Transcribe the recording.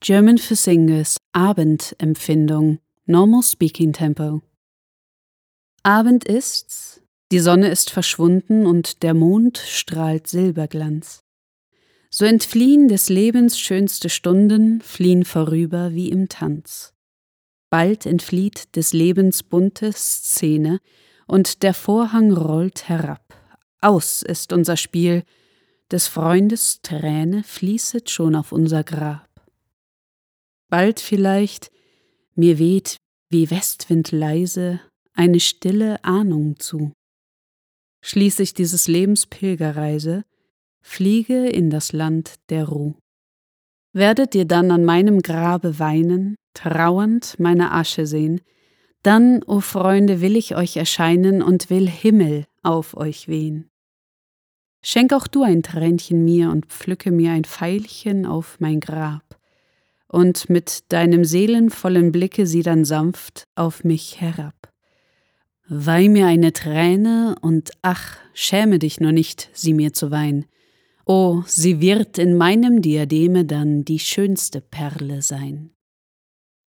German for Singers Abendempfindung Normal Speaking Tempo Abend ist's, die Sonne ist verschwunden und der Mond strahlt Silberglanz. So entfliehen des Lebens schönste Stunden, fliehen vorüber wie im Tanz. Bald entflieht des Lebens bunte Szene, und der Vorhang rollt herab. Aus ist unser Spiel, des Freundes Träne fließet schon auf unser Grab. Bald vielleicht, mir weht wie Westwind leise eine stille Ahnung zu. Schließ ich dieses Lebens Pilgerreise, fliege in das Land der Ruh. Werdet ihr dann an meinem Grabe weinen, trauernd meine Asche sehen, dann, o oh Freunde, will ich euch erscheinen und will Himmel auf euch wehen. Schenk auch du ein Tränchen mir und pflücke mir ein Pfeilchen auf mein Grab und mit deinem seelenvollen Blicke sieh dann sanft auf mich herab. Weih mir eine Träne und ach, schäme dich nur nicht, sie mir zu weihen. Oh, sie wird in meinem Diademe dann die schönste Perle sein.